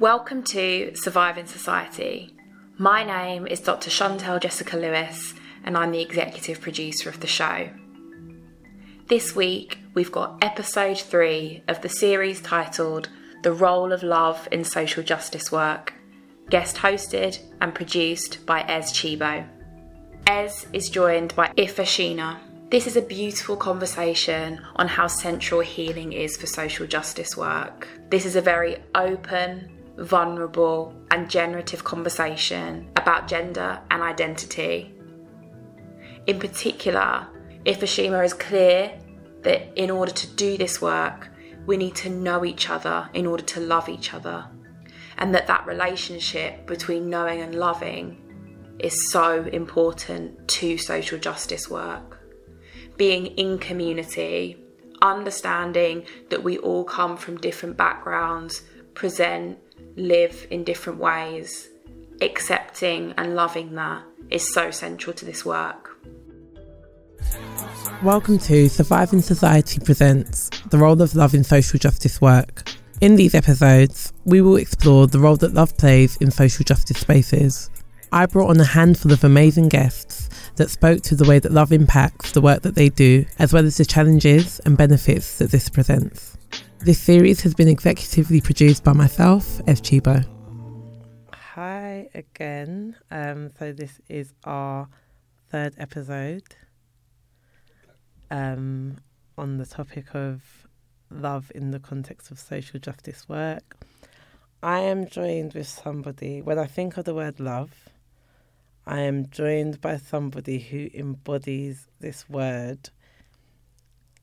Welcome to Surviving Society. My name is Dr. Chantelle Jessica Lewis, and I'm the executive producer of the show. This week, we've got episode three of the series titled The Role of Love in Social Justice Work, guest hosted and produced by Ez Chibo. Ez is joined by Ifasina. This is a beautiful conversation on how central healing is for social justice work. This is a very open, vulnerable, and generative conversation about gender and identity. In particular, Ifasina is clear that in order to do this work, we need to know each other in order to love each other. And that that relationship between knowing and loving is so important to social justice work. Being in community, understanding that we all come from different backgrounds, present, live in different ways, accepting and loving that is so central to this work. Welcome to Surviving Society Presents The Role of Love in Social Justice Work. In these episodes, we will explore the role that love plays in social justice spaces. I brought on a handful of amazing guests that spoke to the way that love impacts the work that they do, as well as the challenges and benefits that this presents. This series has been executively produced by myself, Ez Chibo. Hi again. Um, so this is our third episode um, on the topic of love in the context of social justice work. I am joined with somebody, when I think of the word love, I am joined by somebody who embodies this word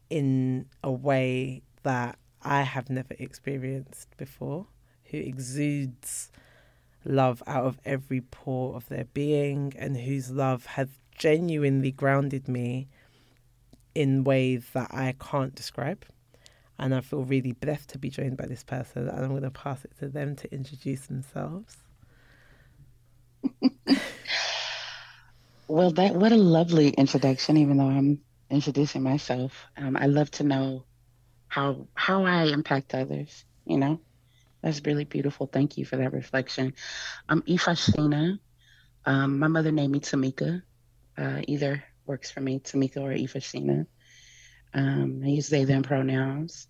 in a way that I have never experienced before, who exudes love out of every pore of their being and whose love has genuinely grounded me in ways that I can't describe. And I feel really blessed to be joined by this person. And I'm going to pass it to them to introduce themselves. well, that what a lovely introduction, even though I'm introducing myself. Um, I love to know how how I impact others. You know, that's really beautiful. Thank you for that reflection. I'm Ifasina. Um, my mother named me TaMeicka. Uh, either works for me, TaMeicka or Ifasina. Um, I use they them pronouns.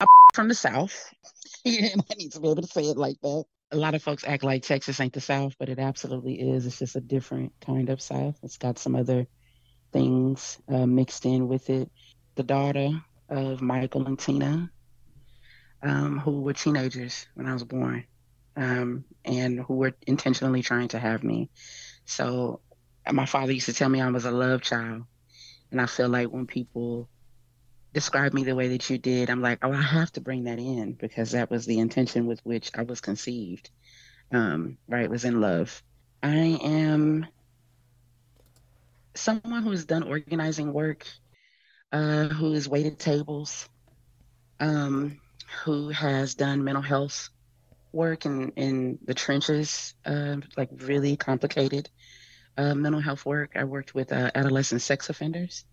I'm from the South. I need to be able to say it like that. A lot of folks act like Texas ain't the South, but it absolutely is. It's just a different kind of South. It's got some other things uh, mixed in with it. The daughter of Michael and Tina, um, who were teenagers when I was born, um, and who were intentionally trying to have me. So my father used to tell me I was a love child, and I feel like when people describe me the way that you did, I'm like, oh, I have to bring that in because that was the intention with which I was conceived. Um, right, was in love. I am someone who has done organizing work uh, who has waited tables, um, who has done mental health work in, in the trenches, uh, like really complicated uh, mental health work. I worked with uh, adolescent sex offenders.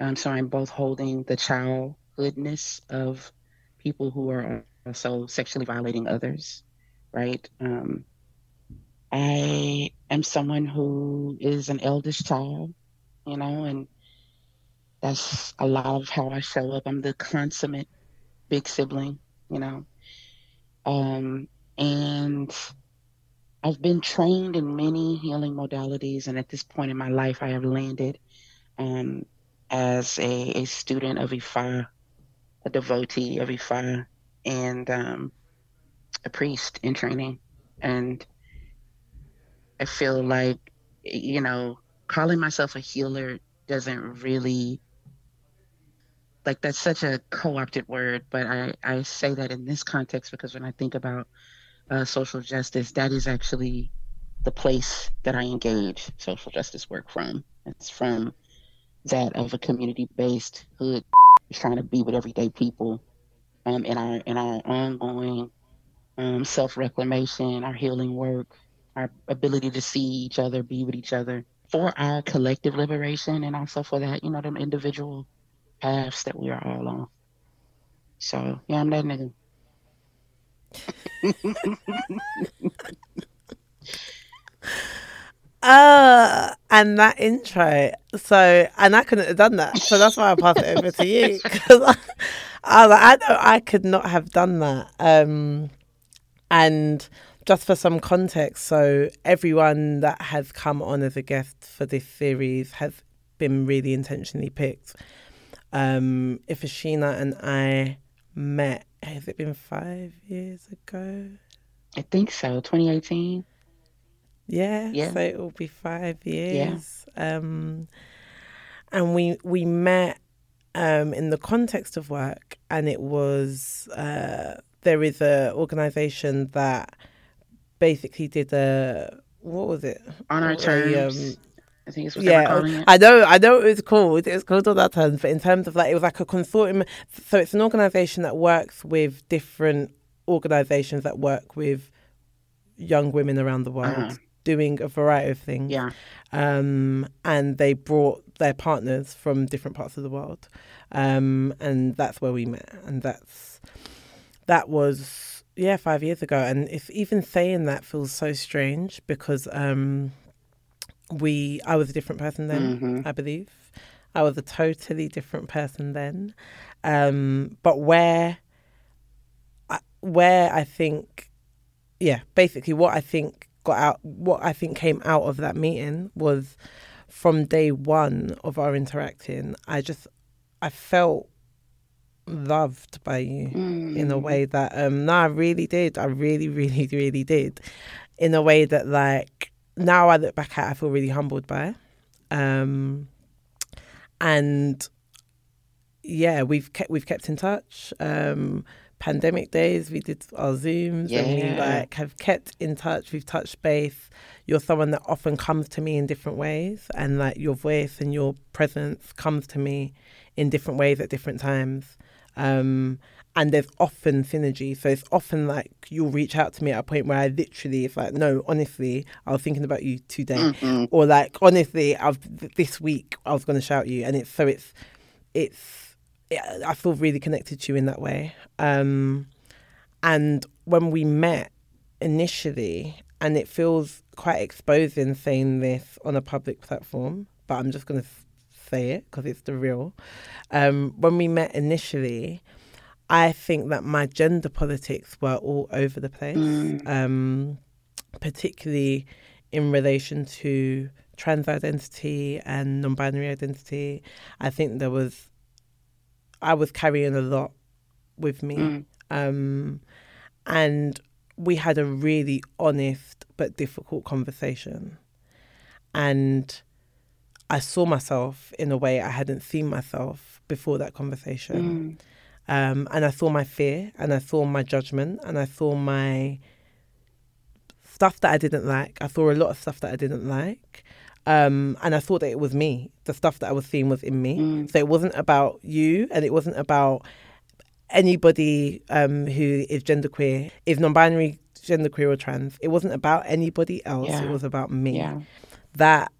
Um, so I'm both holding the childhoodness of people who are also sexually violating others, right? Um, I am someone who is an eldest child, you know, and that's a lot of how I show up. I'm the consummate big sibling, you know. Um, and I've been trained in many healing modalities, and at this point in my life, I have landed um, as a, a student of Ifa, a devotee of Ifa, and um, a priest in training. And I feel like, you know, calling myself a healer doesn't really like that's such a co-opted word, but I, I say that in this context because when I think about uh, social justice, that is actually the place that I engage social justice work from. It's from that of a community-based hood trying to be with everyday people um, in our in our ongoing um, self-reclamation, our healing work, our ability to see each other, be with each other for our collective liberation, and also for that, you know, them individual paths that we are all on. So yeah, I'm that nigga. Uh, and that intro. So, and I couldn't have done that. So that's why I passed it over to you. Because I, I, was like, I know I could not have done that. Um, and just for some context, so everyone that has come on as a guest for this series has been really intentionally picked. Um, Ifasina and I met, has it been five years ago? I think so. 2018. Yeah, Yeah. so it will be five years. Um, and we we met um, in the context of work, and it was uh, there is a organisation that basically did a what was it? On our A, terms. um, I think it's what yeah, calling it. I know, I know it was called. It was called all that terms, but in terms of like, it was like a consortium. So it's an organisation that works with different organisations that work with young women around the world, Uh-huh. doing a variety of things. Yeah. Um, and they brought their partners from different parts of the world, um, and that's where we met. And that's that was yeah five years ago. And if even saying that feels so strange because um, we I was a different person then. Mhm. I believe I was a totally different person then. Um, but where, I, where I think, yeah, basically what I think got out, what I think came out of that meeting was from day one of our interacting. I just, I felt loved by you in a Mm. way that um no I really did I really really really did in a way that like now I look back at I feel really humbled by um and yeah we've kept we've kept in touch. Um pandemic days we did our zooms and we like have kept in touch. We've touched base. You're someone that often comes to me in different ways and like your voice and your presence comes to me in different ways at different times. Um, and there's often synergy. So it's often like you'll reach out to me at a point where I literally, it's like, no, honestly, I was thinking about you today, Mhm. or like, honestly, I've this week I was going to shout you, and it's so it's it's yeah, I feel really connected to you in that way. Um, and when we met initially, and it feels quite exposing saying this on a public platform, but I'm just going to say it because it's the real. Um, when we met initially, I think that my gender politics were all over the place, Mm. um, particularly in relation to trans identity and non binary identity. I think there was, I was carrying a lot with me. Mm. Um, and we had a really honest but difficult conversation. And I saw myself in a way I hadn't seen myself before that conversation. Mm. Um, and I saw my fear and I saw my judgment and I saw my stuff that I didn't like. I saw a lot of stuff that I didn't like. Um, and I thought that it was me. The stuff that I was seeing was in me. Mm. So it wasn't about you and it wasn't about anybody um, who is genderqueer, is non binary, genderqueer, or trans. It wasn't about anybody else. Yeah. It was about me. Yeah. That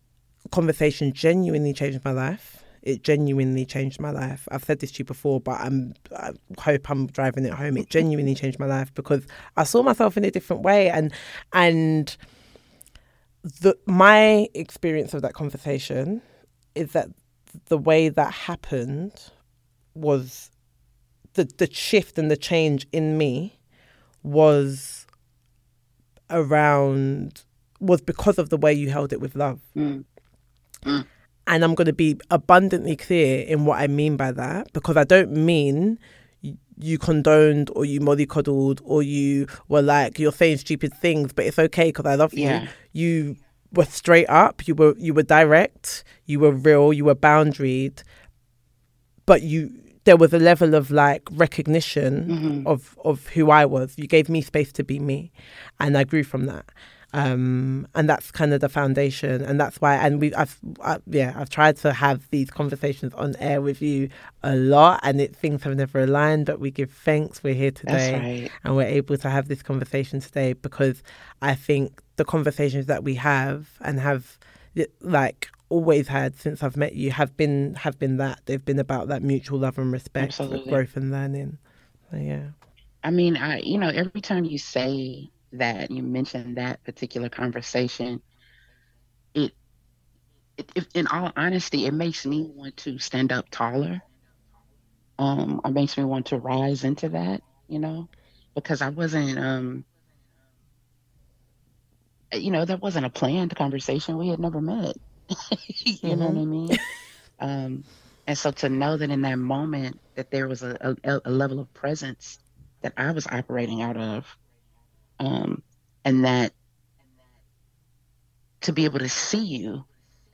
conversation genuinely changed my life. It genuinely changed my life. I've said this to you before, but I'm, I hope I'm driving it home. It genuinely changed my life because I saw myself in a different way, and and the my experience of that conversation is that the way that happened was the the shift and the change in me was around was because of the way you held it with love. Mm. And I'm going to be abundantly clear in what I mean by that because I don't mean you condoned or you mollycoddled or you were like you're saying stupid things, but it's okay because I love Yeah. you. You were straight up. You were you were direct. You were real. You were boundaried. But you there was a level of like recognition Mhm. of of who I was. You gave me space to be me, and I grew from that. Um, and that's kind of the foundation, and that's why. And we, I've, I, yeah, I've tried to have these conversations on air with you a lot, and it things have never aligned. But we give thanks. We're here today, That's right. and we're able to have this conversation today because I think the conversations that we have and have like always had since I've met you have been have been that they've been about that mutual love and respect, growth and learning. So yeah. I mean, I you know, every time you say that, you mentioned that particular conversation, it, it, it in all honesty, it makes me want to stand up taller. Um, it makes me want to rise into that, you know, because I wasn't um you know, that wasn't a planned conversation. We had never met. you mm-hmm. know what I mm-hmm. mean? Um, and so to know that in that moment that there was a, a, a level of presence that I was operating out of, um, and that to be able to see you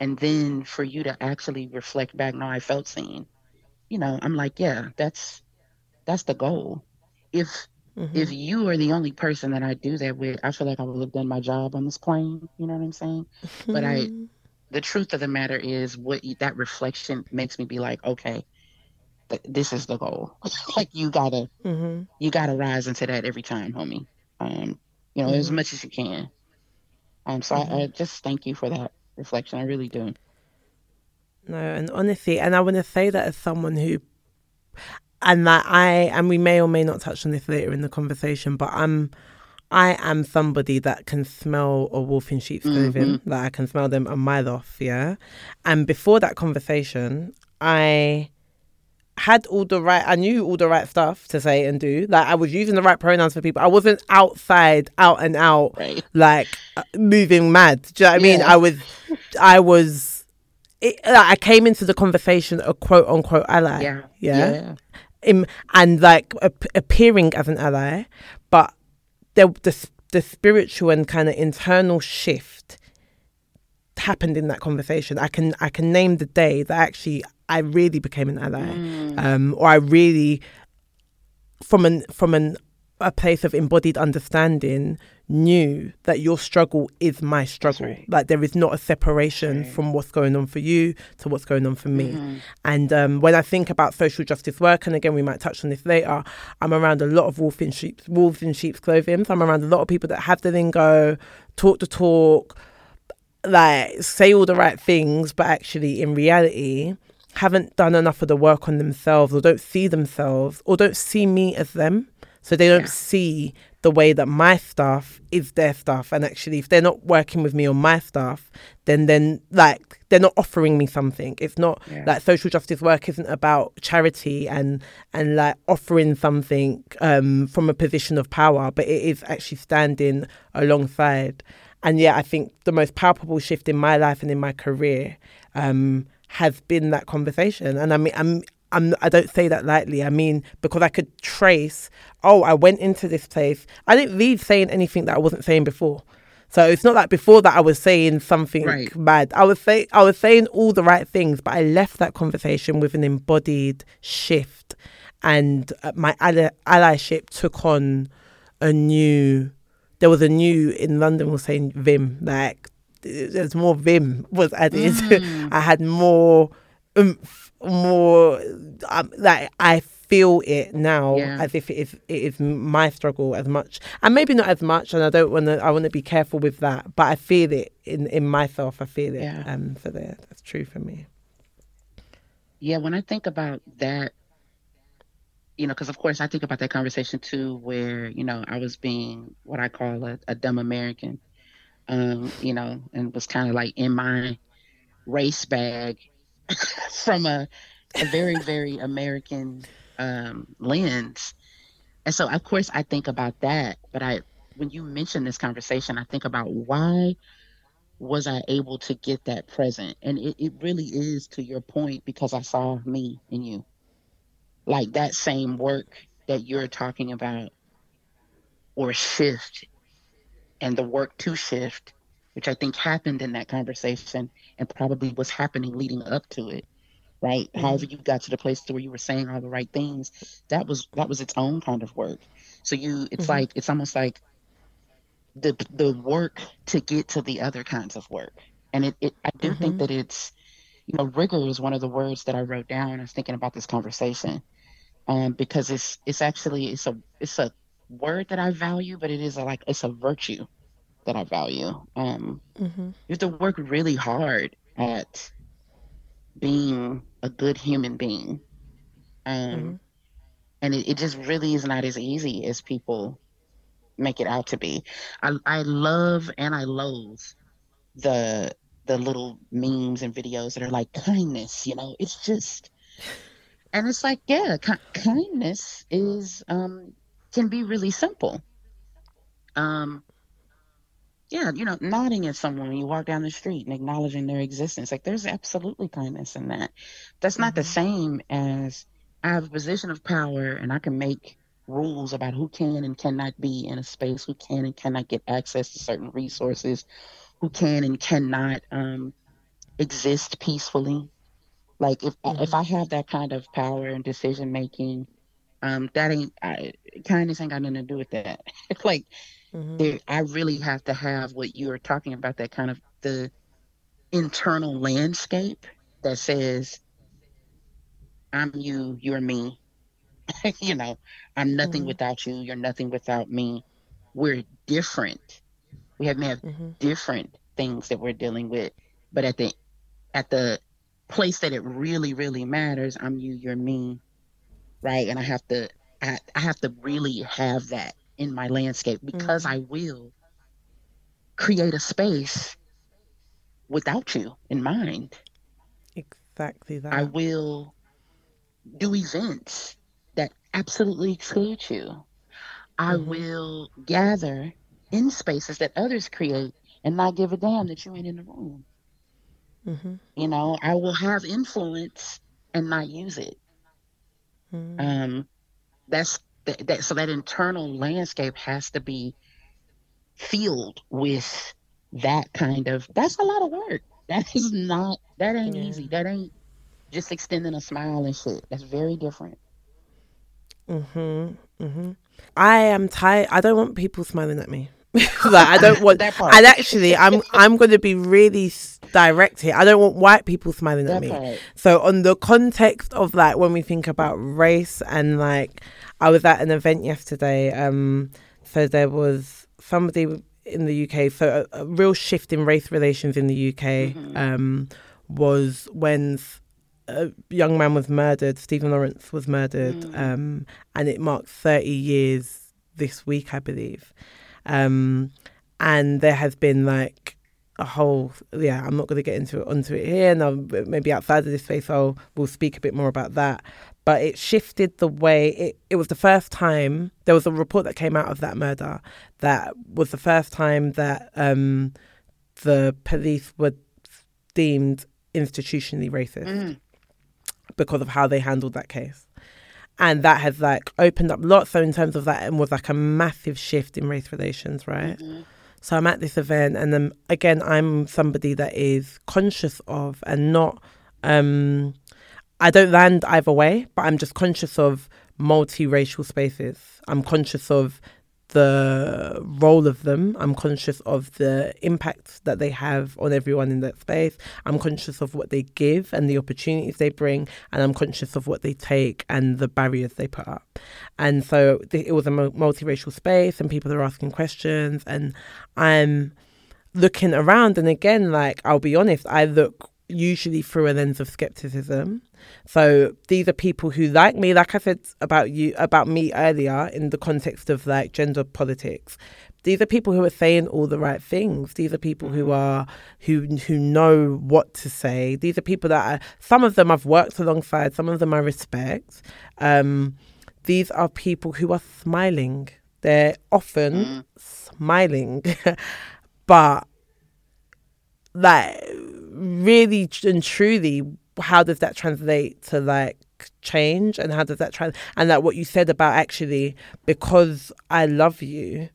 and then for you to actually reflect back no i felt seen you know i'm like yeah that's that's the goal if mm-hmm. if you are the only person that i do that with i feel like i would have done my job on this plane you know what i'm saying mm-hmm. but i the truth of the matter is what that reflection makes me be like okay th- this is the goal like you gotta mm-hmm. you gotta rise into that every time homie um you know as mm-hmm. much as you can um so I, I mm-hmm. just thank you for that reflection i really do no and honestly and i want to say that as someone who and that i and we may or may not touch on this later in the conversation but i'm I am somebody that can smell a wolf in sheep's clothing, mm-hmm. that I can smell them a mile off, yeah. And before that conversation, I had all the right I knew all the right stuff to say and do. Like I was using the right pronouns for people. I wasn't outside, out and out, right. like uh, moving mad. Do you know what I mean? I was I was it, like, I came into the conversation a quote unquote ally. Yeah. Yeah. yeah. In, and like ap- appearing as an ally, but the the, the spiritual and kind of internal shift happened in that conversation. I can I can name the day that actually I really became an ally, mm. um, or I really from an from an a place of embodied understanding knew that your struggle is my struggle right. like there is not a separation right. from what's going on for you to what's going on for me mm-hmm. and um, when i think about social justice work and again we might touch on this later i'm around a lot of wolf in sheep's wolves in sheep's clothing so i'm around a lot of people that have the lingo talk the talk like say all the right things, but actually in reality haven't done enough of the work on themselves or don't see themselves or don't see me as them. So they don't yeah. see the way that my stuff is their stuff. And actually, if they're not working with me on my stuff, then then like they're not offering me something. It's not yeah. like social justice work isn't about charity and and like offering something um, from a position of power, but it is actually standing alongside and yeah, I think the most palpable shift in my life and in my career um, has been that conversation. And I mean, I'm, I'm, I don't say that lightly. I mean, because I could trace, oh, I went into this place. I didn't leave saying anything that I wasn't saying before. So it's not like before that I was saying something right. bad. I was say I was saying all the right things, but I left that conversation with an embodied shift, and uh, my ally- allyship took on a new there was a new in London was saying vim like there's more vim was added. Mm. I had more oomph, more um, like I feel it now yeah. as if it is it is my struggle as much and maybe not as much and I don't want to I want to be careful with that but I feel it in in myself I feel it yeah. um so there that's true for me yeah when I think about that you know, because of course I think about that conversation too, where you know I was being what I call a, a dumb American, um, you know, and was kind of like in my race bag from a, a very very American um, lens, and so of course I think about that. But I, when you mention this conversation, I think about why was I able to get that present, and it, it really is to your point because I saw me in you like that same work that you're talking about or shift and the work to shift which i think happened in that conversation and probably was happening leading up to it right mm-hmm. however you got to the place to where you were saying all the right things that was that was its own kind of work so you it's mm-hmm. like it's almost like the the work to get to the other kinds of work and it, it i do mm-hmm. think that it's you know rigor is one of the words that i wrote down i was thinking about this conversation um, because it's it's actually it's a it's a word that I value, but it is a, like it's a virtue that I value. Um, mm-hmm. You have to work really hard at being a good human being, um, mm-hmm. and it, it just really is not as easy as people make it out to be. I I love and I loathe the the little memes and videos that are like kindness. You know, it's just, and it's like yeah, ki- kindness is um can be really simple. Um, yeah, you know, nodding at someone when you walk down the street and acknowledging their existence. Like there's absolutely kindness in that. That's not the Mhm. same as I have a position of power and I can make rules about who can and cannot be in a space, who can and cannot get access to certain resources, who can and cannot um, exist peacefully. Like if if I have that kind of power and decision making, um, that ain't I, kindness ain't got nothing to do with that. like Mhm. there, I really have to have what you are talking about that kind of the internal landscape that says I'm you, you're me. you know, I'm nothing Mhm. without you, you're nothing without me. We're different. We have may have Mhm. different things that we're dealing with, but at the at the place that it really, really matters, I'm you, you're me, right? And I have to I, I have to really have that in my landscape because Mhm. I will create a space without you in mind. Exactly that. I will do events that absolutely exclude you. I Mhm. will gather in spaces that others create and not give a damn that you ain't in the room. Mhm. You know, I will have influence and not use it. Mhm. Um, that's that, that. So that internal landscape has to be filled with that kind of. That's a lot of work. That is not. That ain't Yeah. easy. That ain't just extending a smile and shit. That's very different. Mhm. Mhm. I am tired. I don't want people smiling at me. like I don't want. that. And actually, I'm I'm going to be really direct here. I don't want white people smiling at me. part. So on the context of like when we think about race and like I was at an event yesterday. Um, so there was somebody in the UK. So a, a real shift in race relations in the UK Mhm. um, was when a young man was murdered. Stephen Lawrence was murdered, Mm. um, and it marked thirty years this week, I believe. Um, and there has been like a whole yeah i'm not going to get into it onto it here now maybe outside of this space i'll we'll speak a bit more about that but it shifted the way it, it was the first time there was a report that came out of that murder that was the first time that um the police were deemed institutionally racist Mm. because of how they handled that case. And that has like opened up lots. So in terms of that, and was like a massive shift in race relations, right? Mhm. So I'm at this event, and then again, I'm somebody that is conscious of and not. um I don't land either way, but I'm just conscious of multiracial spaces. I'm conscious of the role of them. I'm conscious of the impact that they have on everyone in that space. I'm conscious of what they give and the opportunities they bring, and I'm conscious of what they take and the barriers they put up. And so it was a mu- multiracial space, and people are asking questions, and I'm looking around. And again, like I'll be honest, I look usually through a lens of skepticism. So these are people who like me, like I said about you about me earlier in the context of like gender politics. These are people who are saying all the right things. These are people who are who who know what to say. These are people that are, some of them I've worked alongside, some of them I respect. Um, these are people who are smiling. They're often Mm. smiling, but like really and truly how does that translate to like change? And how does that trans and that what you said about actually because i love you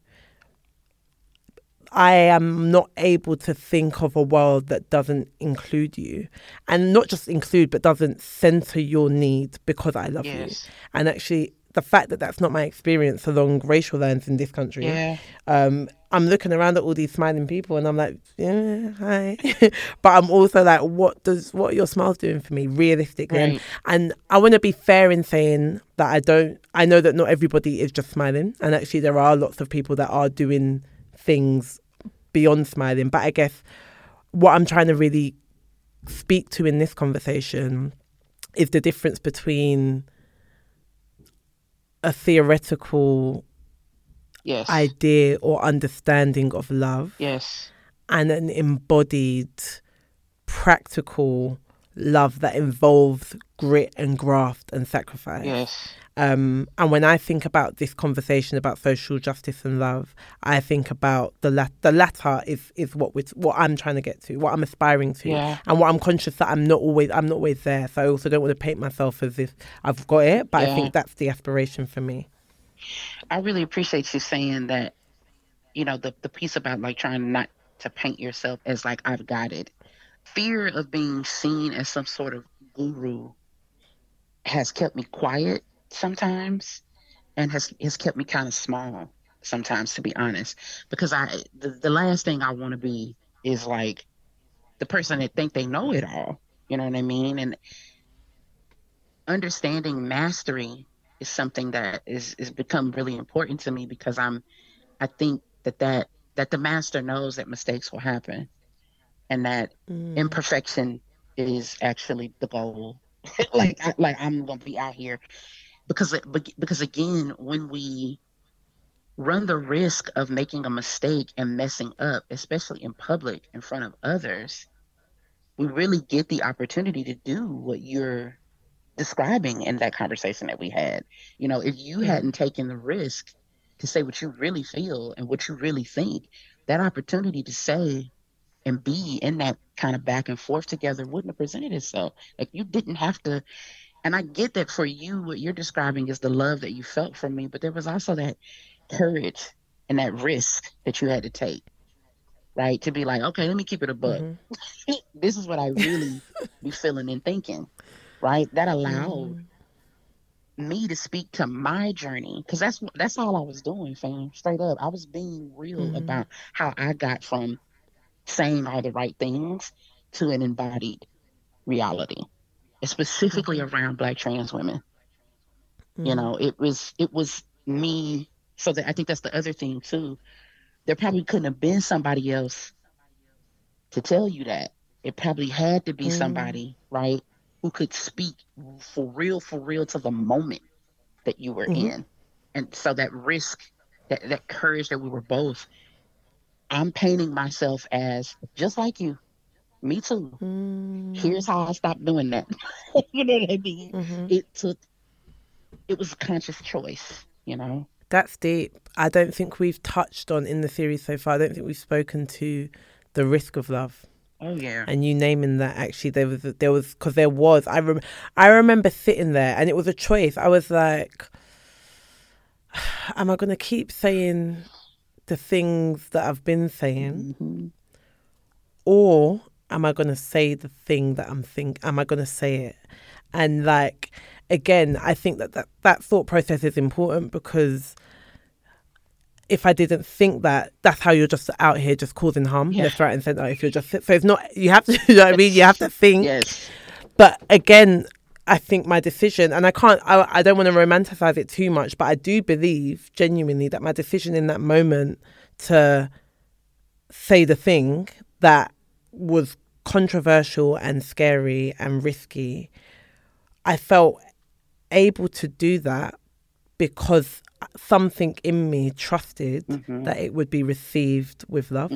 i am not able to think of a world that doesn't include you. And not just include but doesn't center your need because i love you. And actually the fact that that's not my experience along racial lines in this country Yeah. um, I'm looking around at all these smiling people and I'm like, yeah, hi. but I'm also like, what does what are your smiles doing for me realistically? And, Right. and I want to be fair in saying that I don't. I know that not everybody is just smiling, and actually there are lots of people that are doing things beyond smiling. But I guess what I'm trying to really speak to in this conversation is the difference between a theoretical Yes. idea or understanding of love yes. and an embodied practical love that involves grit and graft and sacrifice Yes. um, and when I think about this conversation about social justice and love, I think about the lat- the latter is is what we what I'm trying to get to, what I'm aspiring to, Yeah. and what I'm conscious that I'm not always I'm not always there. So I also don't want to paint myself as if I've got it, but I think that's the aspiration for me. I really appreciate you saying that, you know, the, the piece about like trying not to paint yourself as like I've got it. Fear of being seen as some sort of guru has kept me quiet sometimes and has has kept me kind of small sometimes to be honest. Because I the, the last thing I want to be is like the person that think they know it all. You know what I mean? And understanding mastery is something that is is become really important to me because I'm I think that that that the master knows that mistakes will happen and that mm. imperfection is actually the goal. Like I, like I'm going to be out here because because again when we run the risk of making a mistake and messing up especially in public in front of others we really get the opportunity to do what you're describing in that conversation that we had. You know, if you mm-hmm. hadn't taken the risk to say what you really feel and what you really think, that opportunity to say and be in that kind of back and forth together wouldn't have presented itself. Like you didn't have to. And I get that for you, what you're describing is the love that you felt from me, but there was also that courage and that risk that you had to take, right? To be like, okay, let me keep it a buck. Mm-hmm. this is what I really be feeling and thinking, right? That allowed mm-hmm. me to speak to my journey because that's that's all I was doing, fam. Straight up, I was being real mm-hmm. about how I got from saying all the right things to an embodied reality, specifically mm-hmm. around Black trans women. You know, it was it was me. So that I think that's the other thing too. There probably couldn't have been somebody else to tell you that. It probably had to be somebody, right, who could speak for real, for real to the moment that you were mm-hmm. in. And so that risk, that, that courage that we were both, I'm painting myself as just like you. Me too. Mm. Here's how I stopped doing that. you know what I mean? Mm-hmm. It took, it was a conscious choice, you know? That's deep. I don't think we've touched on in the series so far. I don't think we've spoken to the risk of love. Oh, yeah. and you naming that actually there was there was because there was I rem- I remember sitting there and it was a choice. I was like, am I going to keep saying the things that I've been saying, mm-hmm. or am I going to say the thing that I'm think? Am I going to say it? And like again, I think that, that that thought process is important because if I didn't think that, that's how you're just out here just causing harm Yeah. left, right, and centre. If you're just so it's not you have to. You know what I mean? You have to think. Yes. But again, I think my decision, and I can't, I, I don't want to romanticize it too much, but I do believe genuinely that my decision in that moment to say the thing that was controversial and scary and risky, I felt able to do that because something in me trusted that it would be received with love.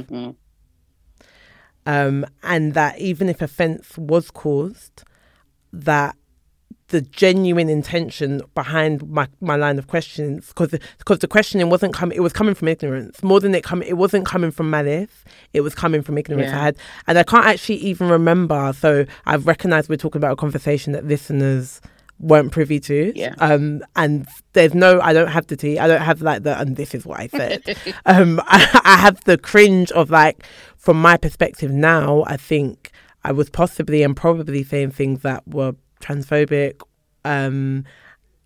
Um, and that even if offence was caused, that the genuine intention behind my, my line of questions because because the questioning wasn't coming it was coming from ignorance. More than it coming it wasn't coming from malice. It was coming from ignorance. Yeah. I had and I can't actually even remember. So I've recognized we're talking about a conversation that listeners weren't privy to. Yeah. um and there's no I don't have the tea. I don't have like the and this is what I said. Um I, I have the cringe of like from my perspective now I think I was possibly and probably saying things that were transphobic, um,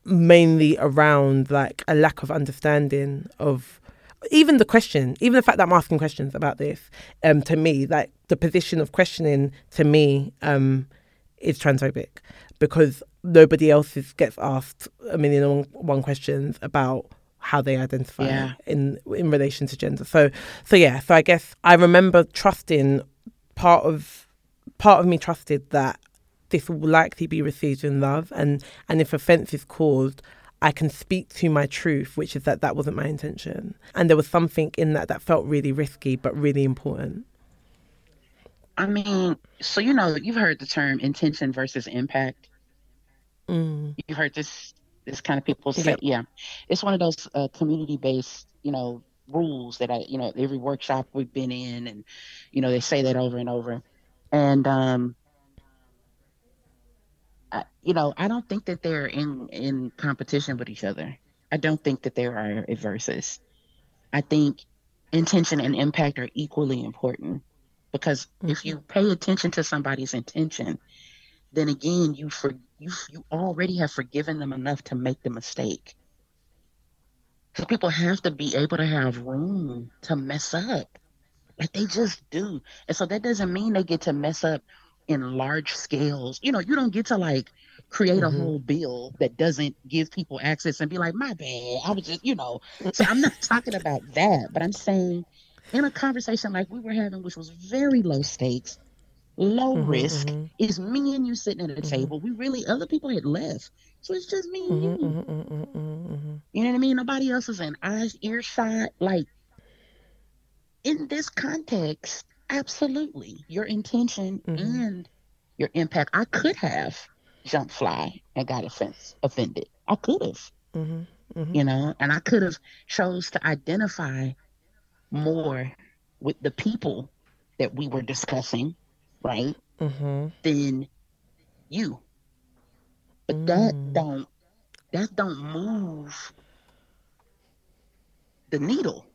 mainly around like a lack of understanding of even the question, even the fact that I'm asking questions about this, um, to me, like the position of questioning to me, um, is transphobic. Because nobody else is, gets asked a million and one, questions about how they identify Yeah. in in relation to gender. So so yeah, so I guess I remember trusting part of part of me trusted that this will likely be received in love and and if offence is caused I can speak to my truth, which is that that wasn't my intention. And there was something in that that felt really risky, but really important. I mean, so you know, you've heard the term intention versus impact. Mm. You've heard this this kind of people say, Yep. yeah, it's one of those uh, community based, you know, rules that I, you know, every workshop we've been in, and you know, they say that over and over, and um, I, you know, I don't think that they're in in competition with each other. I don't think that there are a versus. I think intention and impact are equally important because if you pay attention to somebody's intention, then again you for you you already have forgiven them enough to make the mistake. So people have to be able to have room to mess up. Like they just do. And so that doesn't mean they get to mess up in large scales. You know, you don't get to like create a Mhm. whole bill that doesn't give people access and be like, my bad. I was just, you know. So I'm not talking about that, but I'm saying in a conversation like we were having, which was very low stakes, low Mhm, risk, mhm. is me and you sitting at a table. We really other people had left. So it's just me and Mhm, you. mhm, mhm, mhm, mhm. You know what I mean? Nobody else is in eyes, earshot. Like in this context, absolutely. Your intention and your impact. I could have jumped fly and got offense, offended. I could have, Mhm, mhm. you know, and I could have chose to identify more with the people that we were discussing, right? Mhm. Than you. But that Mm. don't that don't move the needle.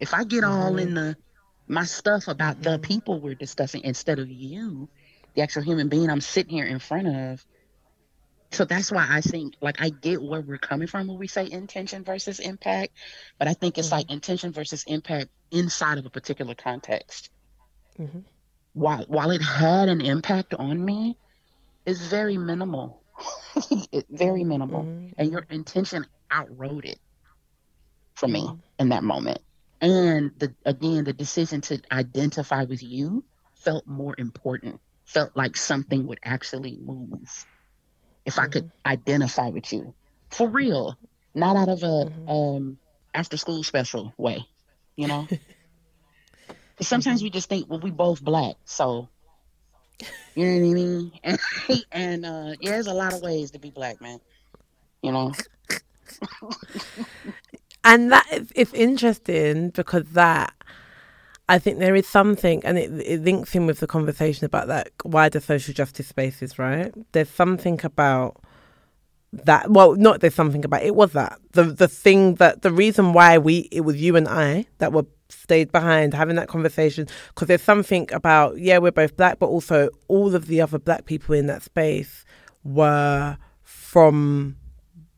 If I get all Mhm. in the my stuff about the Mhm. people we're discussing instead of you, the actual human being I'm sitting here in front of. So that's why I think like I get where we're coming from when we say intention versus impact, but I think it's like intention versus impact inside of a particular context. Mhm. While while it had an impact on me, it's very minimal. it, very minimal. Mhm. And your intention outrode it for me in that moment. And the again, the decision to identify with you felt more important. Felt like something would actually move if I could identify with you for real, not out of a Mhm. um, after school special way, you know. Sometimes we just think, well, we both black, so you know what I mean. And, and uh, yeah, there's a lot of ways to be black, man. You know. and that is, it's interesting because that I think there is something, and it, it links in with the conversation about that wider social justice spaces, right? There's something about that. Well, not there's something about it was that the the thing that the reason why we it was you and I that were stayed behind having that conversation because there's something about yeah we're both black, but also all of the other black people in that space were from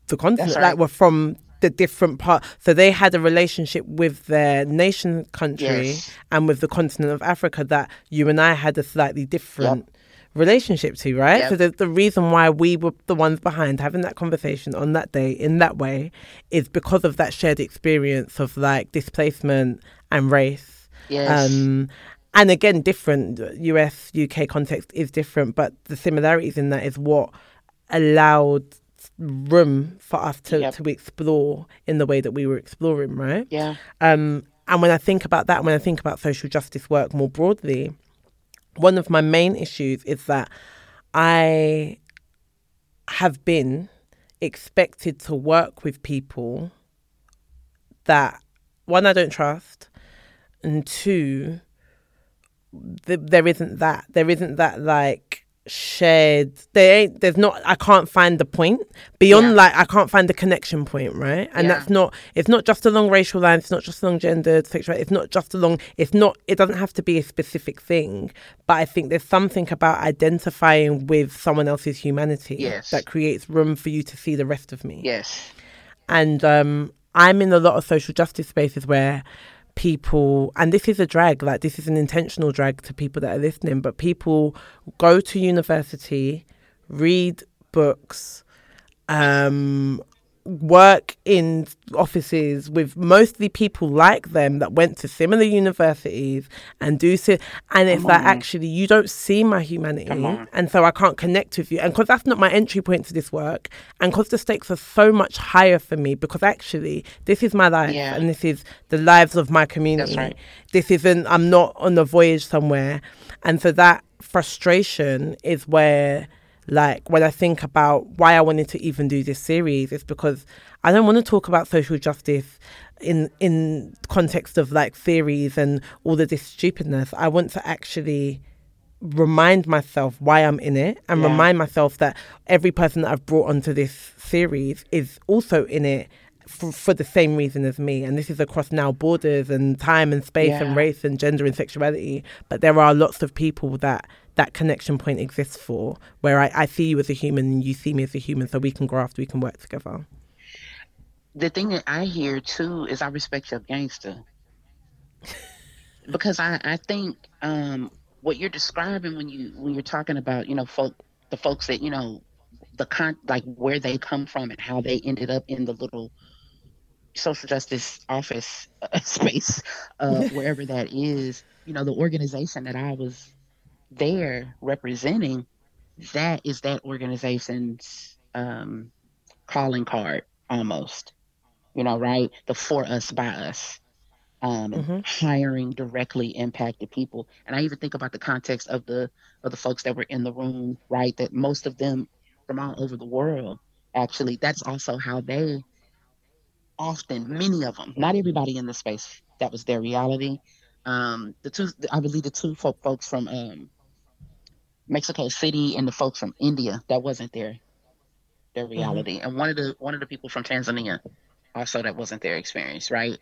the continent, right. like were from the different part. So they had a relationship with their nation country Yes. and with the continent of Africa that you and I had a slightly different relationship to, right? Yep. So the, the reason why we were the ones behind having that conversation on that day in that way is because of that shared experience of like displacement and race. Yes. Um, and again, different US, UK context is different, but the similarities in that is what allowed room for us to, Yep. to explore in the way that we were exploring, right? yeah. Um, and when I think about that, when I think about social justice work more broadly, one of my main issues is that I have been expected to work with people that one I don't trust, and two, th- there isn't that. There isn't that like shared. There ain't. There's not. I can't find the point beyond Yeah. like I can't find the connection point, right? And Yeah. that's not. It's not just along racial lines. It's not just along gender, sexual. It's not just along. It's not. It doesn't have to be a specific thing. But I think there's something about identifying with someone else's humanity Yes. that creates room for you to see the rest of me Yes. and um, I'm in a lot of social justice spaces where people, and this is a drag, like this is an intentional drag to people that are listening, but people go to university, read books, um, work in offices with mostly people like them that went to similar universities and do si- and it's like actually you don't see my humanity and so I can't connect with you. And because that's not my entry point to this work and because the stakes are so much higher for me because actually this is my life Yeah. and this is the lives of my community. right. this isn't I'm not on a voyage somewhere. And so that frustration is where like when I think about why I wanted to even do this series it's because I don't want to talk about social justice in in context of like theories and all of this stupidness. I want to actually remind myself why I'm in it and Yeah. remind myself that every person that I've brought onto this series is also in it for, for the same reason as me. And this is across now borders and time and space and race and gender and sexuality. But there are lots of people that that connection point exists for where I, I see you as a human and you see me as a human so we can graft, we can work together. the thing that I hear too is I respect your gangster. because I, I think um, what you're describing when you when you're talking about, you know, folk the folks that, you know, the con like where they come from and how they ended up in the little social justice office uh, space, uh, wherever that is, you know, the organization that I was there representing, that is that organization's um, calling card almost you know, right? The for us by us, um, Mhm. hiring directly impacted people. And I even think about the context of the of the folks that were in the room, right? That most of them from all over the world, actually, that's also how they often, many of them, not everybody in the space, that was their reality. Um, the two, I believe, the two folk, folks from um, Mexico City and the folks from India, that wasn't their their reality. And one of the one of the people from Tanzania also that wasn't their experience, right?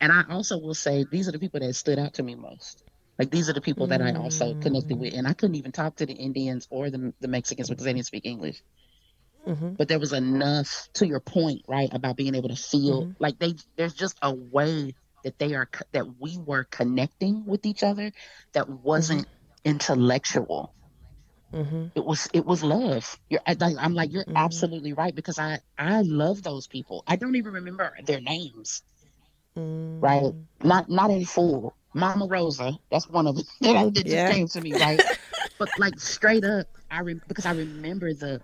And I also will say these are the people that stood out to me most. Like these are the people that I also connected mm. with, and I couldn't even talk to the Indians or the the Mexicans because they didn't speak English. Mhm. But there was enough to your point, right, about being able to feel mm-hmm. like they. There's just a way that they are that we were connecting with each other that wasn't mm-hmm. intellectual hmm it was it was love. You're I, I'm like you're Mhm. absolutely right because i i love those people. I don't even remember their names. Mm-hmm. right not not in full. Mama rosa that's one of them that, just Yeah. came to me right? But like straight up i re- because i remember the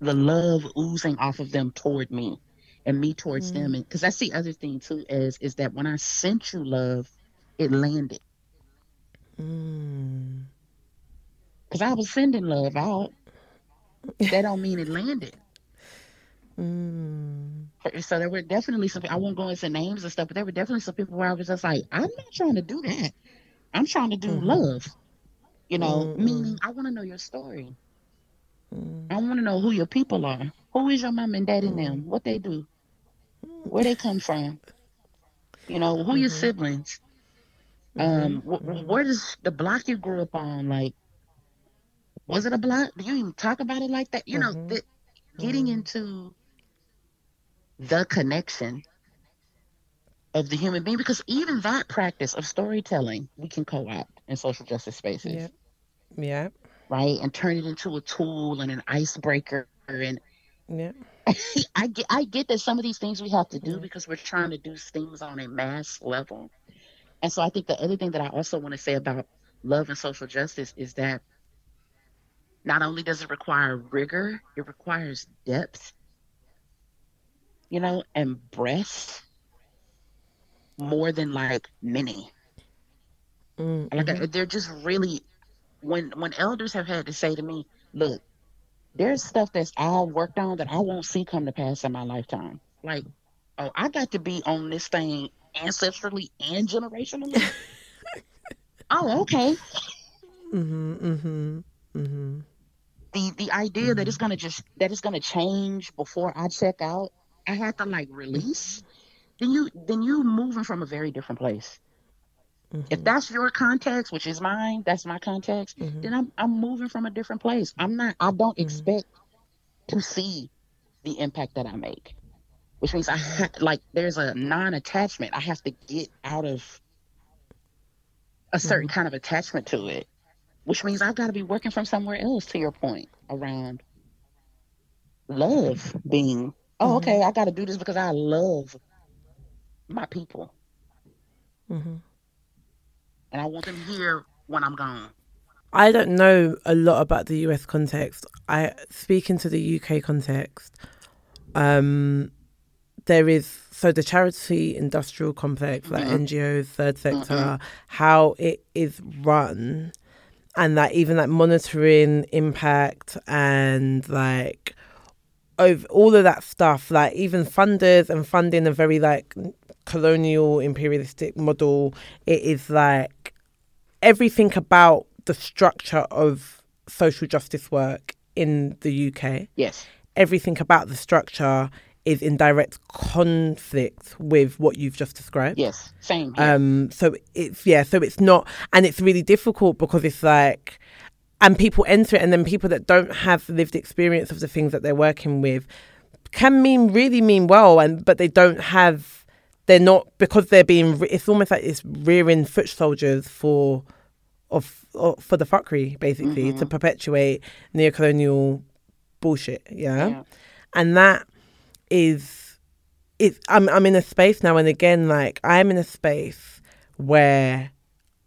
the love oozing off of them toward me and me towards them. And because that's the other thing too is is that when i sent you love it landed. Mm. Because i was sending love out that don't mean it landed Mm. So there were definitely some. I won't go into names and stuff, but there were definitely some people where I was just like, I'm not trying to do that. I'm trying to do Mhm. love. You know, Mm, meaning I want to know your story. Mm. I want to know who your people are. Who is your mom and dad and them? What they do? Where they come from? You know, who your Mhm. siblings? Um, wh- wh- where does the block you grew up on? Like, was it a block? Do you even talk about it like that? You know, Mhm. th- getting Mhm. into the connection of the human being because even that practice of storytelling we can co-opt in social justice spaces Yeah. Yeah. right and turn it into a tool and an icebreaker and Yeah. I get, I get that some of these things we have to do Yeah. because we're trying to do things on a mass level and so i think the other thing that i also want to say about love and social justice is that not only does it require rigor it requires depth you know and breadth more than like many Mm. like they're just really when when elders have had to say to me look there's stuff that's all worked on that I won't see come to pass in my lifetime. Like, oh, I got to be on this thing ancestrally and generationally. oh, okay. Mm Mhm. Mhm. Mm Mhm. The the idea that it's gonna just that it's gonna change before I check out, I had to like release. Then you then you moving from a very different place. If Mhm. that's your context, which is mine, that's my context, Mhm. then I'm I'm moving from a different place. I'm not I don't Mhm. expect to see the impact that I make. Which means I ha- like there's a non-attachment. I have to get out of a certain kind of attachment to it. Which means I've got to be working from somewhere else to your point around love being oh, okay, I got to do this because I love my people. mm-hmm. And I want them here when I'm gone. I don't know a lot about the US context. I speaking to the UK context. Um, there is so the charity industrial complex, like Mhm. NGOs, third sector, Mhm. how it is run, and that even like monitoring impact and like over all of that stuff, like even funders and funding a very like colonial imperialistic model. It is like everything about the structure of social justice work in the UK, Yes. everything about the structure is in direct conflict with what you've just described. Yes. Same here. Um, so it's yeah, so it's not, and it's really difficult because it's like, and people enter it, and then people that don't have lived experience of the things that they're working with can mean really mean well, and but they don't have, they're not because they're being. It's almost like it's rearing foot soldiers for, of, of for the fuckery basically to perpetuate neocolonial bullshit. Yeah, Yeah. and that is it's I'm I'm in a space now and again like I'm in a space where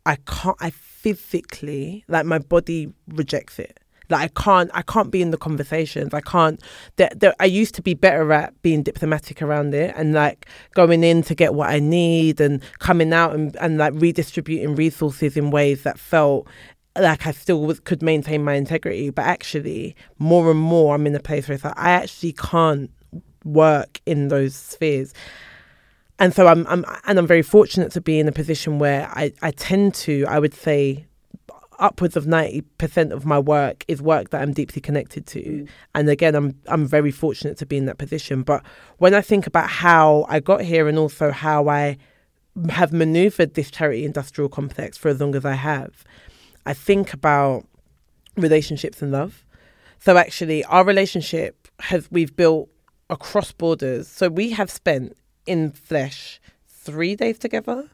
I can't I physically like my body rejects it. Like I can't I can't be in the conversations. I can't there, I used to be better at being diplomatic around it and like going in to get what I need and coming out and, and like redistributing resources in ways that felt like I still was, could maintain my integrity. But actually, more and more, I'm in a place where it's like I actually can't work in those spheres. And so I'm, I'm, and I'm very fortunate to be in a position where I, I tend to, I would say, upwards of ninety percent of my work is work that I'm deeply connected to. Mm. And again, I'm, I'm very fortunate to be in that position. But when I think about how I got here and also how I have maneuvered this charity industrial complex for as long as I have, I think about relationships and love. So actually, our relationship has we've built across borders. So we have spent in flesh three days together.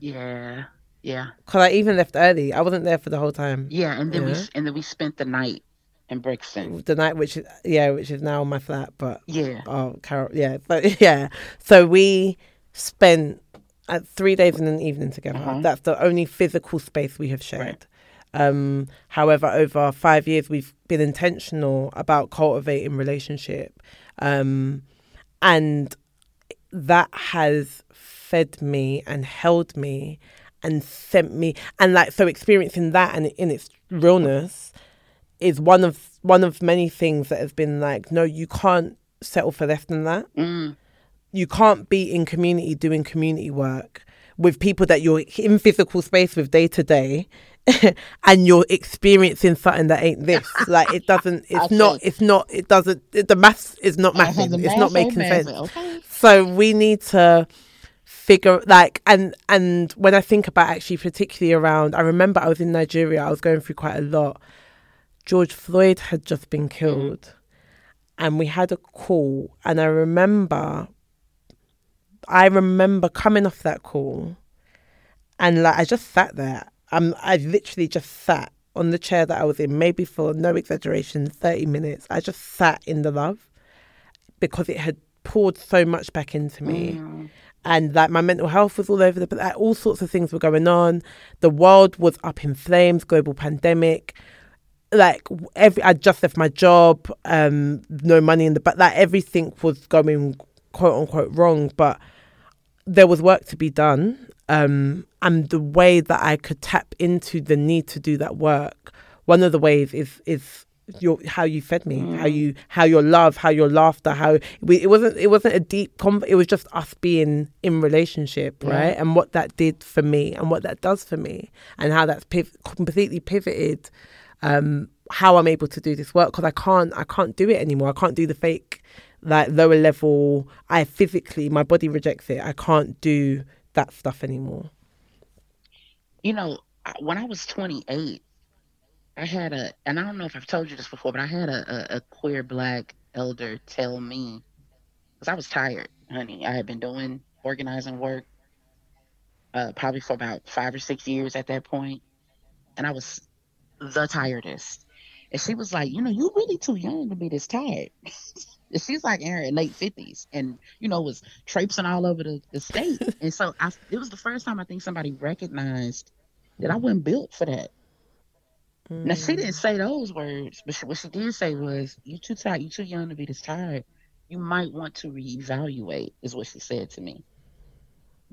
Yeah. Yeah. Cause I even left early. I wasn't there for the whole time. Yeah. And then we Yeah. s- and then we spent the night in Brixton. The night, which is yeah, which is now my flat, but Yeah. oh, Carol, yeah, but yeah. So we spent uh, three days and an evening together. Uh-huh. That's the only physical space we have shared. Um, however, over five years, we've been intentional about cultivating relationship, um, and that has fed me and held me and sent me and like so experiencing that and in its realness is one of one of many things that has been like no you can't settle for less than that Mm. you can't be in community doing community work with people that you're in physical space with day to day and you're experiencing something that ain't this. Like it doesn't it's not it's not it doesn't it, the maths is not mathing. it's not making sense. Okay. so we need to figure like and and when i think about actually particularly around i remember i was in nigeria i was going through quite a lot. George floyd had just been killed. And we had a call and i remember i remember coming off that call. And like i just sat there um i literally just sat on the chair that i was in maybe for no exaggeration 30 minutes. I just sat in the love because it had poured so much back into me. Mm. and like my mental health was all over the like, all sorts of things were going on. The world was up in flames global pandemic. Like every i just left my job um no money in the but like everything was going quote unquote wrong. But there was work to be done um and the way that i could tap into the need to do that work one of the ways is is your how you fed me how you how your love how your laughter how we, it wasn't it wasn't a deep com- it was just us being in relationship Yeah. right? And what that did for me and what that does for me and how that's piv- completely pivoted um how i'm able to do this work because i can't i can't do it anymore. I can't do the fake like lower level i physically my body rejects it. I can't do that stuff anymore You know, when I was 28, I had a, and I don't know if I've told you this before, but I had a, a, a queer black elder tell me, because I was tired, honey. I had been doing organizing work uh, probably for about five or six years at that point, and I was the tiredest. And she was like, you know, you're really too young to be this tired. She's like in her late fifties, and you know was traipsing all over the, the state. and so I, it was the first time I think somebody recognized that I wasn't built for that. Mm. Now she didn't mm. say those words, but she, what she did say was, "You too tired. You too young to be this tired. You might want to reevaluate." Is what she said to me.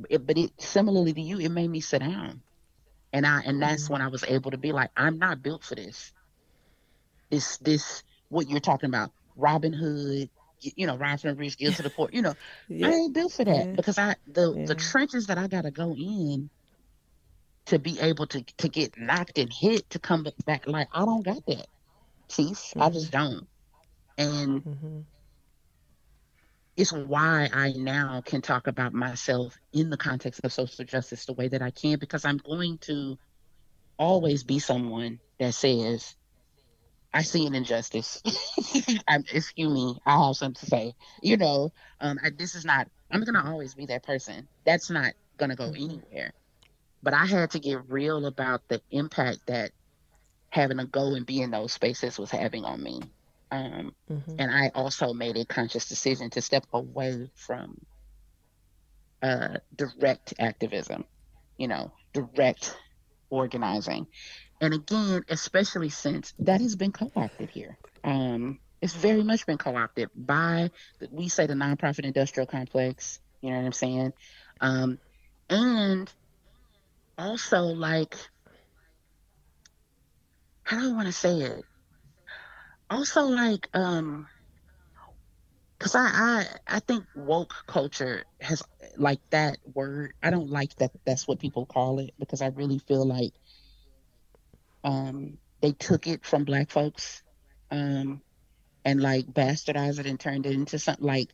It, but it similarly to you, it made me sit down, and I and that's mm. when I was able to be like, "I'm not built for this." This this what you're talking about Robin Hood, you know, rise from the rich, give to the poor. You know, yeah. I ain't built for that yeah. because I the yeah. the trenches that I gotta go in to be able to to get knocked and hit to come back. Like I don't got that, Chief. Mm-hmm. I just don't, and. Mm-hmm. It's why I now can talk about myself in the context of social justice the way that I can because I'm going to always be someone that says I see an injustice. I'm, excuse me, I have something to say. You know, um, I, this is not. I'm gonna always be that person. That's not gonna go mm-hmm. anywhere. But I had to get real about the impact that having to go and be in those spaces was having on me. Um, mm-hmm. And I also made a conscious decision to step away from uh, direct activism. You know, direct organizing and again, especially since that has been co-opted here. Um, it's very much been co-opted by we say the nonprofit industrial complex. You know what I'm saying? Um, and also like how do I want to say it? Also like um because I, I I think woke culture has like that word. I don't like that that's what people call it because I really feel like um, they took it from black folks um, and like bastardized it and turned it into something like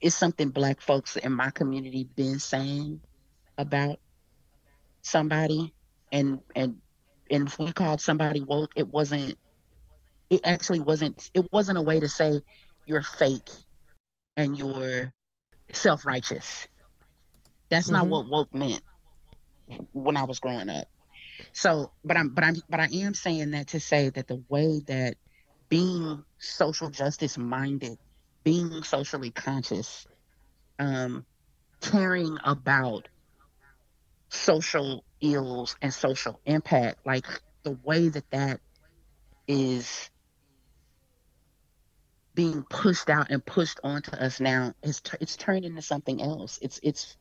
it's something black folks in my community been saying about somebody. And and and if we called somebody woke it wasn't it actually wasn't it wasn't a way to say you're fake and you're self-righteous. That's mm-hmm. not what woke meant when i was growing up so, but I'm, but I'm, but I am saying that to say that the way that being social justice minded, being socially conscious, um, caring about social ills and social impact, like the way that that is being pushed out and pushed onto us now is t- it's turned into something else. It's it's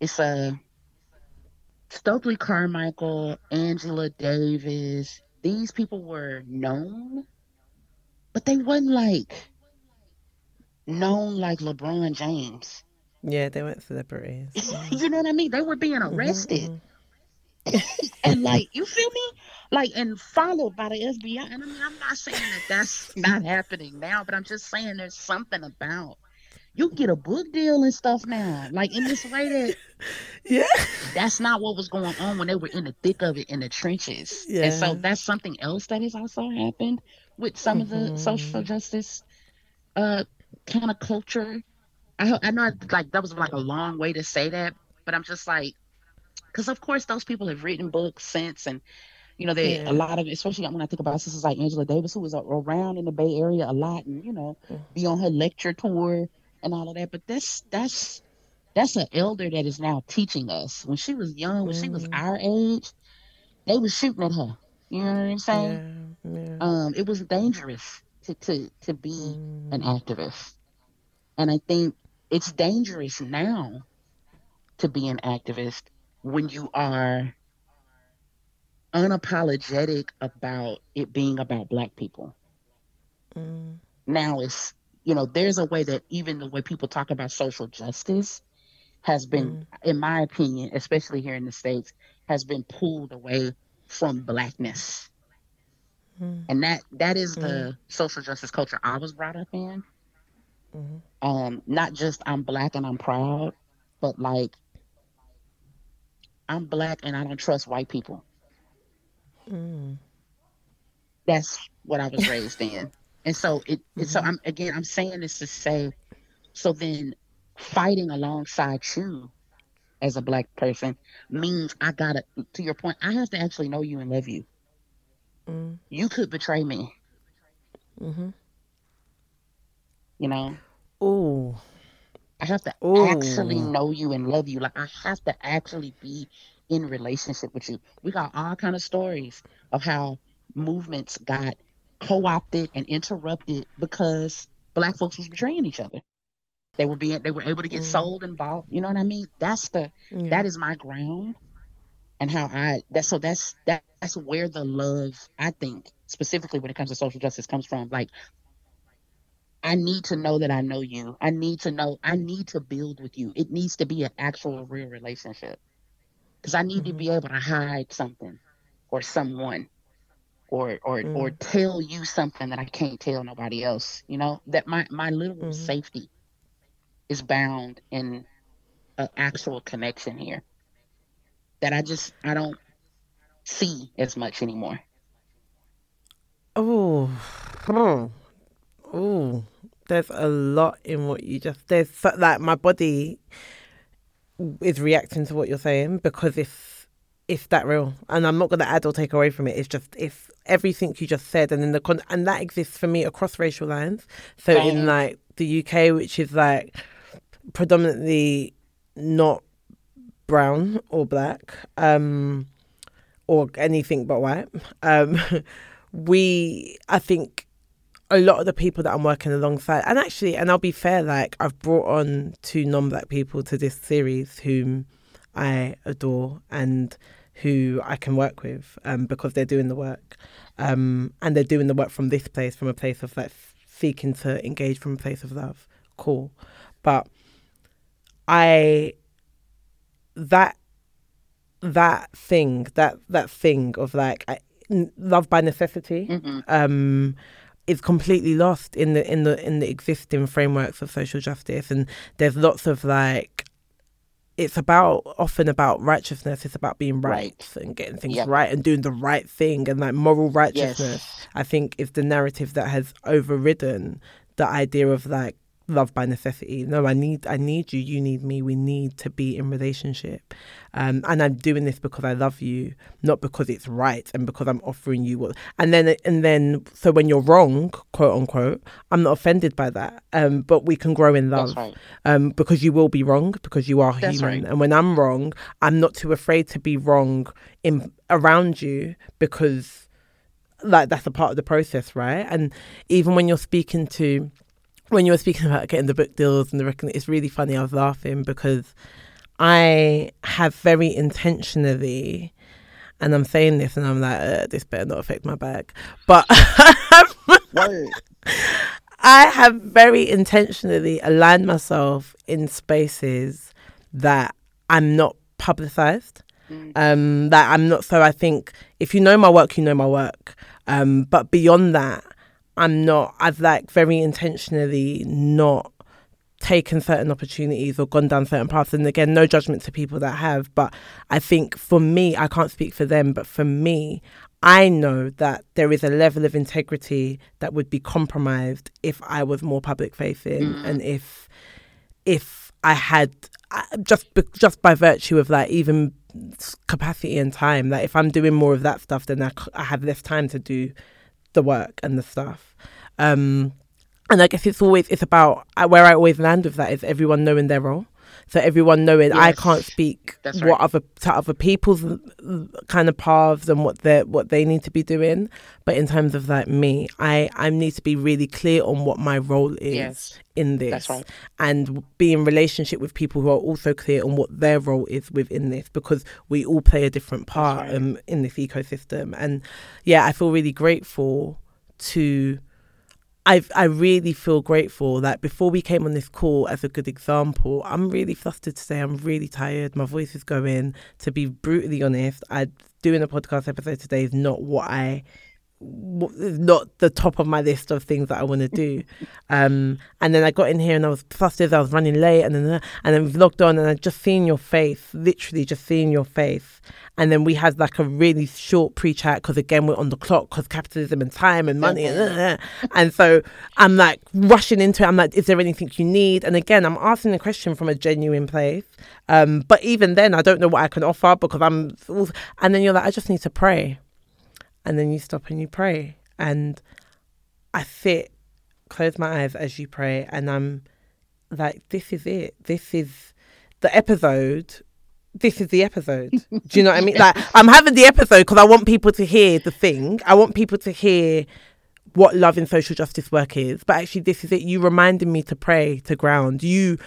it's a Stokely Carmichael, Angela Davis, these people were known, but they wasn't like known like LeBron James. Yeah, they went weren't celebrities. you know what I mean? They were being mm-hmm, arrested. Mm-hmm. and like, you feel me? Like, and followed by the FBI. And I mean, I'm not saying that that's not happening now, but I'm just saying there's something about you get a book deal and stuff now. Like in this way that Yeah. That's not what was going on when they were in the thick of it in the trenches. Yeah. And so that's something else that has also happened with some mm-hmm. of the mm-hmm. social justice uh kind of culture. I I know I, like that was like a long way to say that, but I'm just like because of course those people have written books since and you know, they yeah. a lot of especially when I think about sisters like Angela Davis, who was around in the Bay Area a lot, and you know, be on her lecture tour and all of that. But that's that's that's an elder that is now teaching us. When she was young, when mm. she was mm-hmm. our age, they was shooting at her. You know what I'm saying? Yeah, yeah. Um, it was dangerous to to to be mm. an activist, and I think it's dangerous now to be an activist when you are unapologetic about it being about black people. Mm. Now it's you know, there's a way that even the way people talk about social justice has been, mm. in my opinion, especially here in the States, has been pulled away from blackness. Mm. And that that is mm. the social justice culture I was brought up in. Mm-hmm. Um, not just I'm black and I'm proud, but like I'm black and I don't trust white people. Mm. That's what I was raised in. And so it, mm-hmm. so I'm again I'm saying this to say, so then fighting alongside you as a black person means I gotta to your point, I have to actually know you and love you. Mm. You could betray me. Mm-hmm. You know. Oh. I have to Ooh. actually know you and love you. Like I have to actually be in relationship with you. We got all kind of stories of how movements got co-opted and interrupted because black folks was betraying each other. They were being they were able to get Mm. sold and bought. You know what I mean? That's the Yeah. that is my ground and how I that's so that's that, that's where the love I think specifically when it comes to social justice comes from. Like I need to know that I know you. I need to know I need to build with you. It needs to be an actual real relationship. Cuz I need to be able to hide something or someone or or or Mm. tell you something that I can't tell nobody else, you know? That my my literal Mhm. safety is bound in an actual connection here that I just I don't see as much anymore. Oh, oh, oh. There's a lot in what you just. There's so, like my body is reacting to what you're saying because it's it's that real, and I'm not going to add or take away from it. It's just it's everything you just said, and in the con- and that exists for me across racial lines. So in like the UK, which is like predominantly not brown or black, um, or anything but white. Um, we, I think, a lot of the people that I'm working alongside, and actually, and I'll be fair, like I've brought on two non-black people to this series whom I adore and who I can work with, um, because they're doing the work, um, and they're doing the work from this place, from a place of like seeking to engage from a place of love. Cool, but I that that thing that that thing of like I, n- love by necessity hmm um is completely lost in the in the in the existing frameworks of social justice. And there's lots of like it's about often about righteousness it's about being right, Right. and getting things Yep. right and doing the right thing and like moral righteousness Yes. I think is the narrative that has overridden the idea of like love by necessity. No, I need I need you, you need me, we need to be in relationship. Um, and I'm doing this because I love you, not because it's right and because I'm offering you what and then and then so when you're wrong, quote unquote, I'm not offended by that. Um, but we can grow in love right. um, because you will be wrong because you are human. right. And when I'm wrong, I'm not too afraid to be wrong in around you because like that's a part of the process, right? And even when you're speaking to when you were speaking about getting the book deals and the recognition, it's really funny. I was laughing because I have very intentionally, and I'm saying this, and I'm like, uh, this better not affect my bag, but I have very intentionally aligned myself in spaces that I'm not publicized. Mm. Um, that I'm not. So I think if you know my work, you know my work. Um, but beyond that, I'm not. I've like very intentionally not taken certain opportunities or gone down certain paths. And again, no judgment to people that have. But I think for me, I can't speak for them, but for me, I know that there is a level of integrity that would be compromised if I was more public facing Mm. and if if I had just just by virtue of like even capacity and time that if I'm doing more of that stuff then I, I have less time to do the work and the stuff um and I guess it's always it's about uh, where I always land with that is everyone knowing their role so everyone knowing I can't speak That's what other to other people's uh, kind of paths and what they what they need to be doing but in terms of like me I I need to be really clear on what my role is Yes. in this right. and be in relationship with people who are also clear on what their role is within this because we all play a different part right. um, in this ecosystem and yeah i feel really grateful to I I really feel grateful that before we came on this call as a good example, I'm really flustered today. I'm really tired. My voice is going. To be brutally honest, I doing a podcast episode today is not what I is not the top of my list of things that I want to do. um, and then I got in here and I was flustered. I was running late, and then and then we've logged on, and I just seen your face, literally just seeing your face. And then we had like a really short pre-chat because again we're on the clock because capitalism and time and money and and so I'm like rushing into it. I'm like, is there anything you need? And again, I'm asking the question from a genuine place. Um, but even then, I don't know what I can offer because I'm. And then you're like, I just need to pray and then you stop and you pray and i sit close my eyes as you pray, and I'm like, this is it. This is the episode. This is the episode. Do you know what I mean? Like, I'm having the episode because I want people to hear the thing. I want people to hear what love and social justice work is. But actually, this is it. You reminded me to pray, to ground. You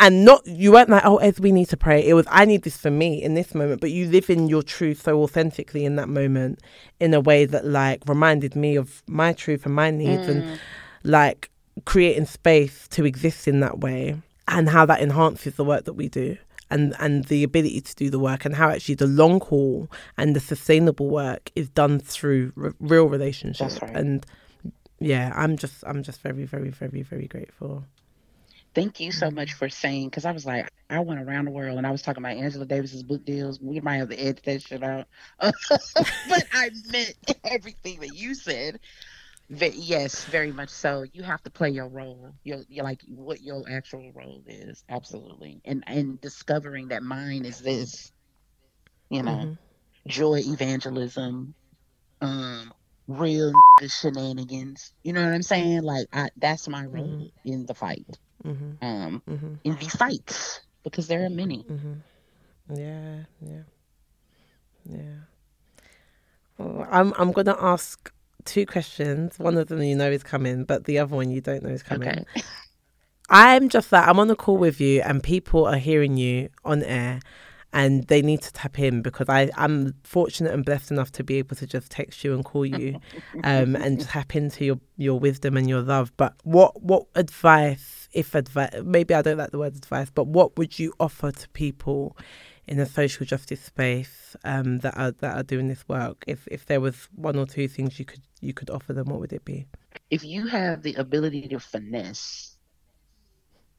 and not you weren't like, oh, as we need to pray. It was I need this for me in this moment. But you live in your truth so authentically in that moment, in a way that like reminded me of my truth and my needs, mm. and like creating space to exist in that way, and how that enhances the work that we do. And, and the ability to do the work and how actually the long haul and the sustainable work is done through r- real relationships right. and yeah i'm just i'm just very very very very grateful thank you so mm-hmm. much for saying because I was like, I went around the world and I was talking about Angela Davis's book deals. We might have to edit that shit out. but I meant everything that you said. Yes, very much so. You have to play your role. You're, you're like what your actual role is. Absolutely. And and discovering that mine is this, you know, mm-hmm. joy evangelism, um, real shenanigans. You know what I'm saying? Like I, that's my role mm-hmm. in the fight mm-hmm. Um, mm-hmm. in these fights because there are many. Mm-hmm. Yeah, yeah, yeah. Well, I'm I'm gonna ask two questions. One of them you know is coming, but the other one you don't know is coming. Okay. I'm just that I'm on a call with you, and people are hearing you on air, and they need to tap in because I I'm fortunate and blessed enough to be able to just text you and call you, um, and tap into your your wisdom and your love. But what what advice if advice, maybe I don't like the word advice, but what would you offer to people in a social justice space um, that are that are doing this work? If if there was one or two things you could you could offer them, what would it be? If you have the ability to finesse,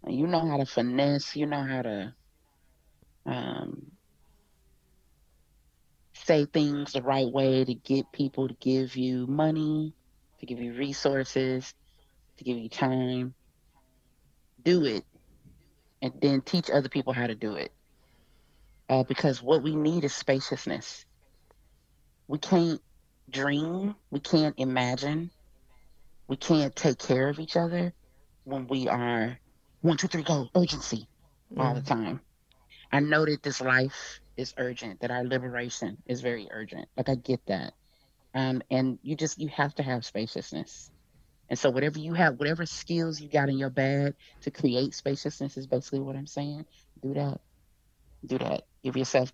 you know how to finesse, you know how to um, say things the right way to get people to give you money, to give you resources, to give you time do it and then teach other people how to do it. Uh, because what we need is spaciousness. We can't dream, we can't imagine, we can't take care of each other when we are one, two, three, go, urgency mm. all the time. I know that this life is urgent, that our liberation is very urgent. Like I get that. Um, and you just you have to have spaciousness. And so whatever you have, whatever skills you got in your bag to create spaciousness is basically what I'm saying. Do that. Do that. Give yourself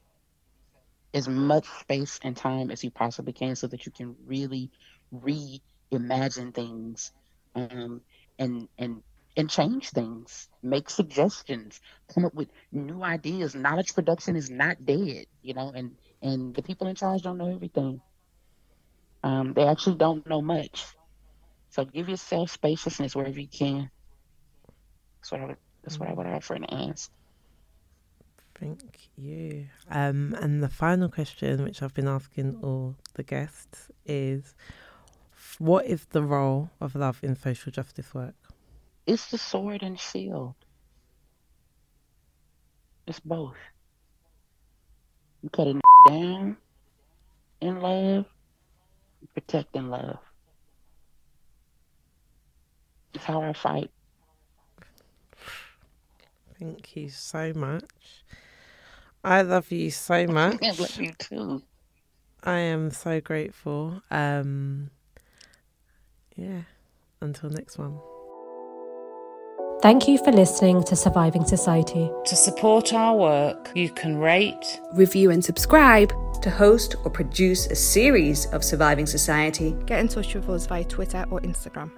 as much space and time as you possibly can so that you can really reimagine things um, and and and change things make suggestions come up with new ideas knowledge production is not dead you know and and the people in charge don't know everything um, they actually don't know much so give yourself spaciousness wherever you can. That's what I would, that's what I would offer and ask. Thank you. Um, and the final question, which I've been asking all the guests, is what is the role of love in social justice work? It's the sword and shield. It's both. You cut it down in love, protect in love. It's how I fight. Thank you so much. I love you so much. I love you too. I am so grateful. Um, yeah. Until next one. Thank you for listening to Surviving Society. To support our work, you can rate, review, and subscribe to host or produce a series of Surviving Society. Get in touch with us via Twitter or Instagram.